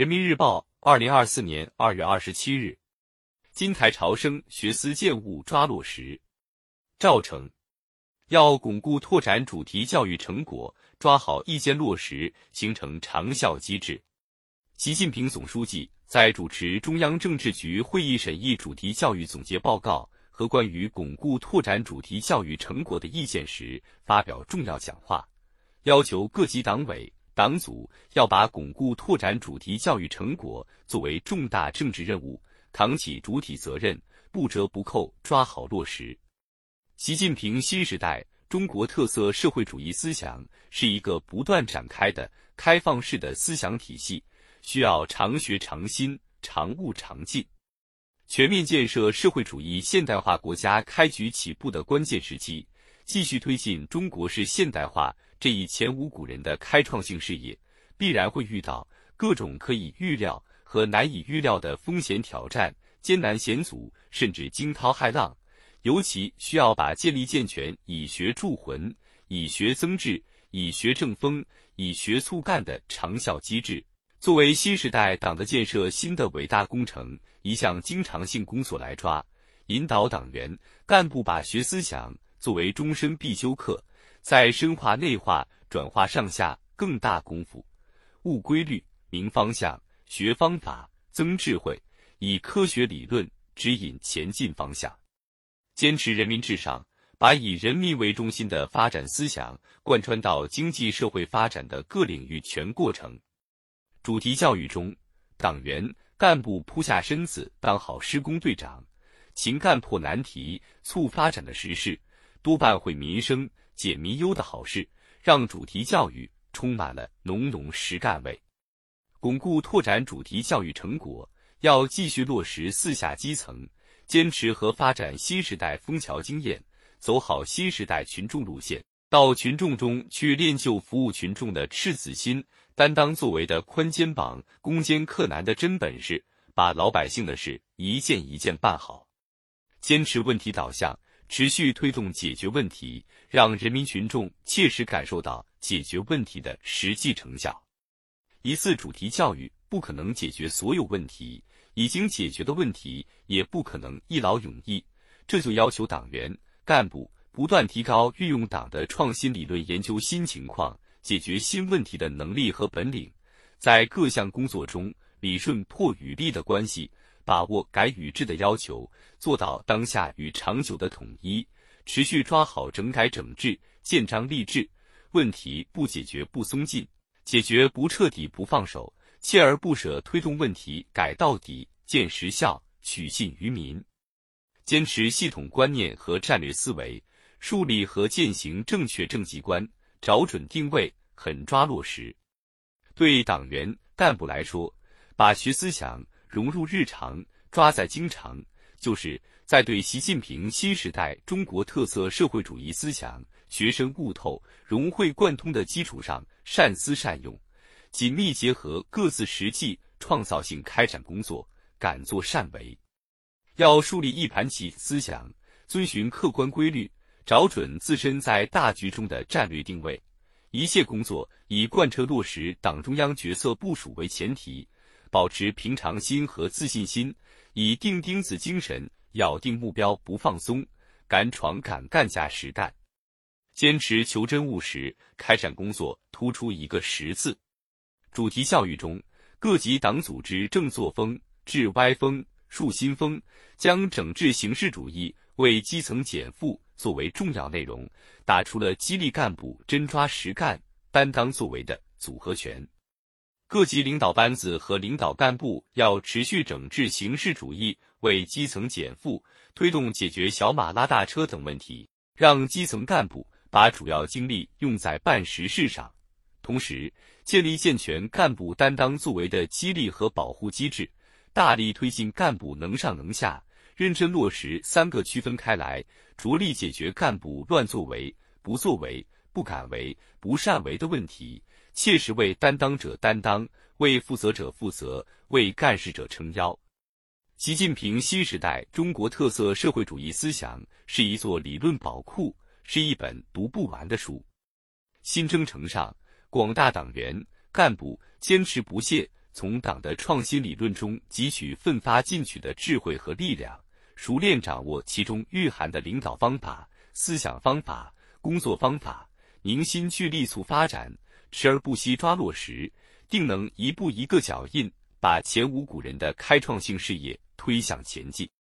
人民日报，二零二四年二月二十七日，金台潮生，学思践悟抓落实。赵成，要巩固拓展主题教育成果，抓好意见落实，形成长效机制。习近平总书记在主持中央政治局会议审议主题教育总结报告和关于巩固拓展主题教育成果的意见时，发表重要讲话，要求各级党委。党组要把巩固拓展主题教育成果作为重大政治任务，扛起主体责任，不折不扣抓好落实。习近平新时代中国特色社会主义思想是一个不断展开的开放式的思想体系，需要常学常新、常悟常进。全面建设社会主义现代化国家开局起步的关键时期，继续推进中国式现代化。这一前无古人的开创性事业，必然会遇到各种可以预料和难以预料的风险挑战、艰难险阻，甚至惊涛骇浪。尤其需要把建立健全以学铸魂、以学增智、以学正风、以学促干的长效机制，作为新时代党的建设新的伟大工程一项经常性工作来抓，引导党员干部把学思想作为终身必修课。在深化内化、转化上下更大功夫，悟规律、明方向、学方法、增智慧，以科学理论指引前进方向，坚持人民至上，把以人民为中心的发展思想贯穿到经济社会发展的各领域全过程。主题教育中，党员干部扑下身子当好施工队长，勤干破难题、促发展的实事，多办会民生。解民忧的好事，让主题教育充满了浓浓实干味。巩固拓展主题教育成果，要继续落实四下基层，坚持和发展新时代枫桥经验，走好新时代群众路线，到群众中去练就服务群众的赤子心、担当作为的宽肩膀、攻坚克难的真本事，把老百姓的事一件一件办好。坚持问题导向。持续推动解决问题，让人民群众切实感受到解决问题的实际成效。一次主题教育不可能解决所有问题，已经解决的问题也不可能一劳永逸。这就要求党员干部不断提高运用党的创新理论研究新情况、解决新问题的能力和本领，在各项工作中理顺破与立的关系。把握改与治的要求，做到当下与长久的统一，持续抓好整改整治、建章立制，问题不解决不松劲，解决不彻底不放手，锲而不舍推动问题改到底、见实效、取信于民。坚持系统观念和战略思维，树立和践行正确政绩观，找准定位，狠抓落实。对党员干部来说，把学思想。融入日常，抓在经常，就是在对习近平新时代中国特色社会主义思想学深悟透、融会贯通的基础上，善思善用，紧密结合各自实际，创造性开展工作，敢作善为。要树立一盘棋思想，遵循客观规律，找准自身在大局中的战略定位。一切工作以贯彻落实党中央决策部署为前提。保持平常心和自信心，以钉钉子精神咬定目标不放松，敢闯敢干加实干，坚持求真务实，开展工作突出一个实字。主题教育中，各级党组织正作风、治歪风、树新风，将整治形式主义、为基层减负作为重要内容，打出了激励干部真抓实干、担当作为的组合拳。各级领导班子和领导干部要持续整治形式主义，为基层减负，推动解决小马拉大车等问题，让基层干部把主要精力用在办实事上。同时，建立健全干部担当作为的激励和保护机制，大力推进干部能上能下，认真落实三个区分开来，着力解决干部乱作为、不作为、不敢为、不善为的问题。切实为担当者担当，为负责者负责，为干事者撑腰。习近平新时代中国特色社会主义思想是一座理论宝库，是一本读不完的书。新征程上，广大党员干部坚持不懈，从党的创新理论中汲取奋发进取的智慧和力量，熟练掌握其中蕴含的领导方法、思想方法、工作方法，凝心聚力促发展，持而不息抓落实，定能一步一个脚印，把前无古人的开创性事业推向前进。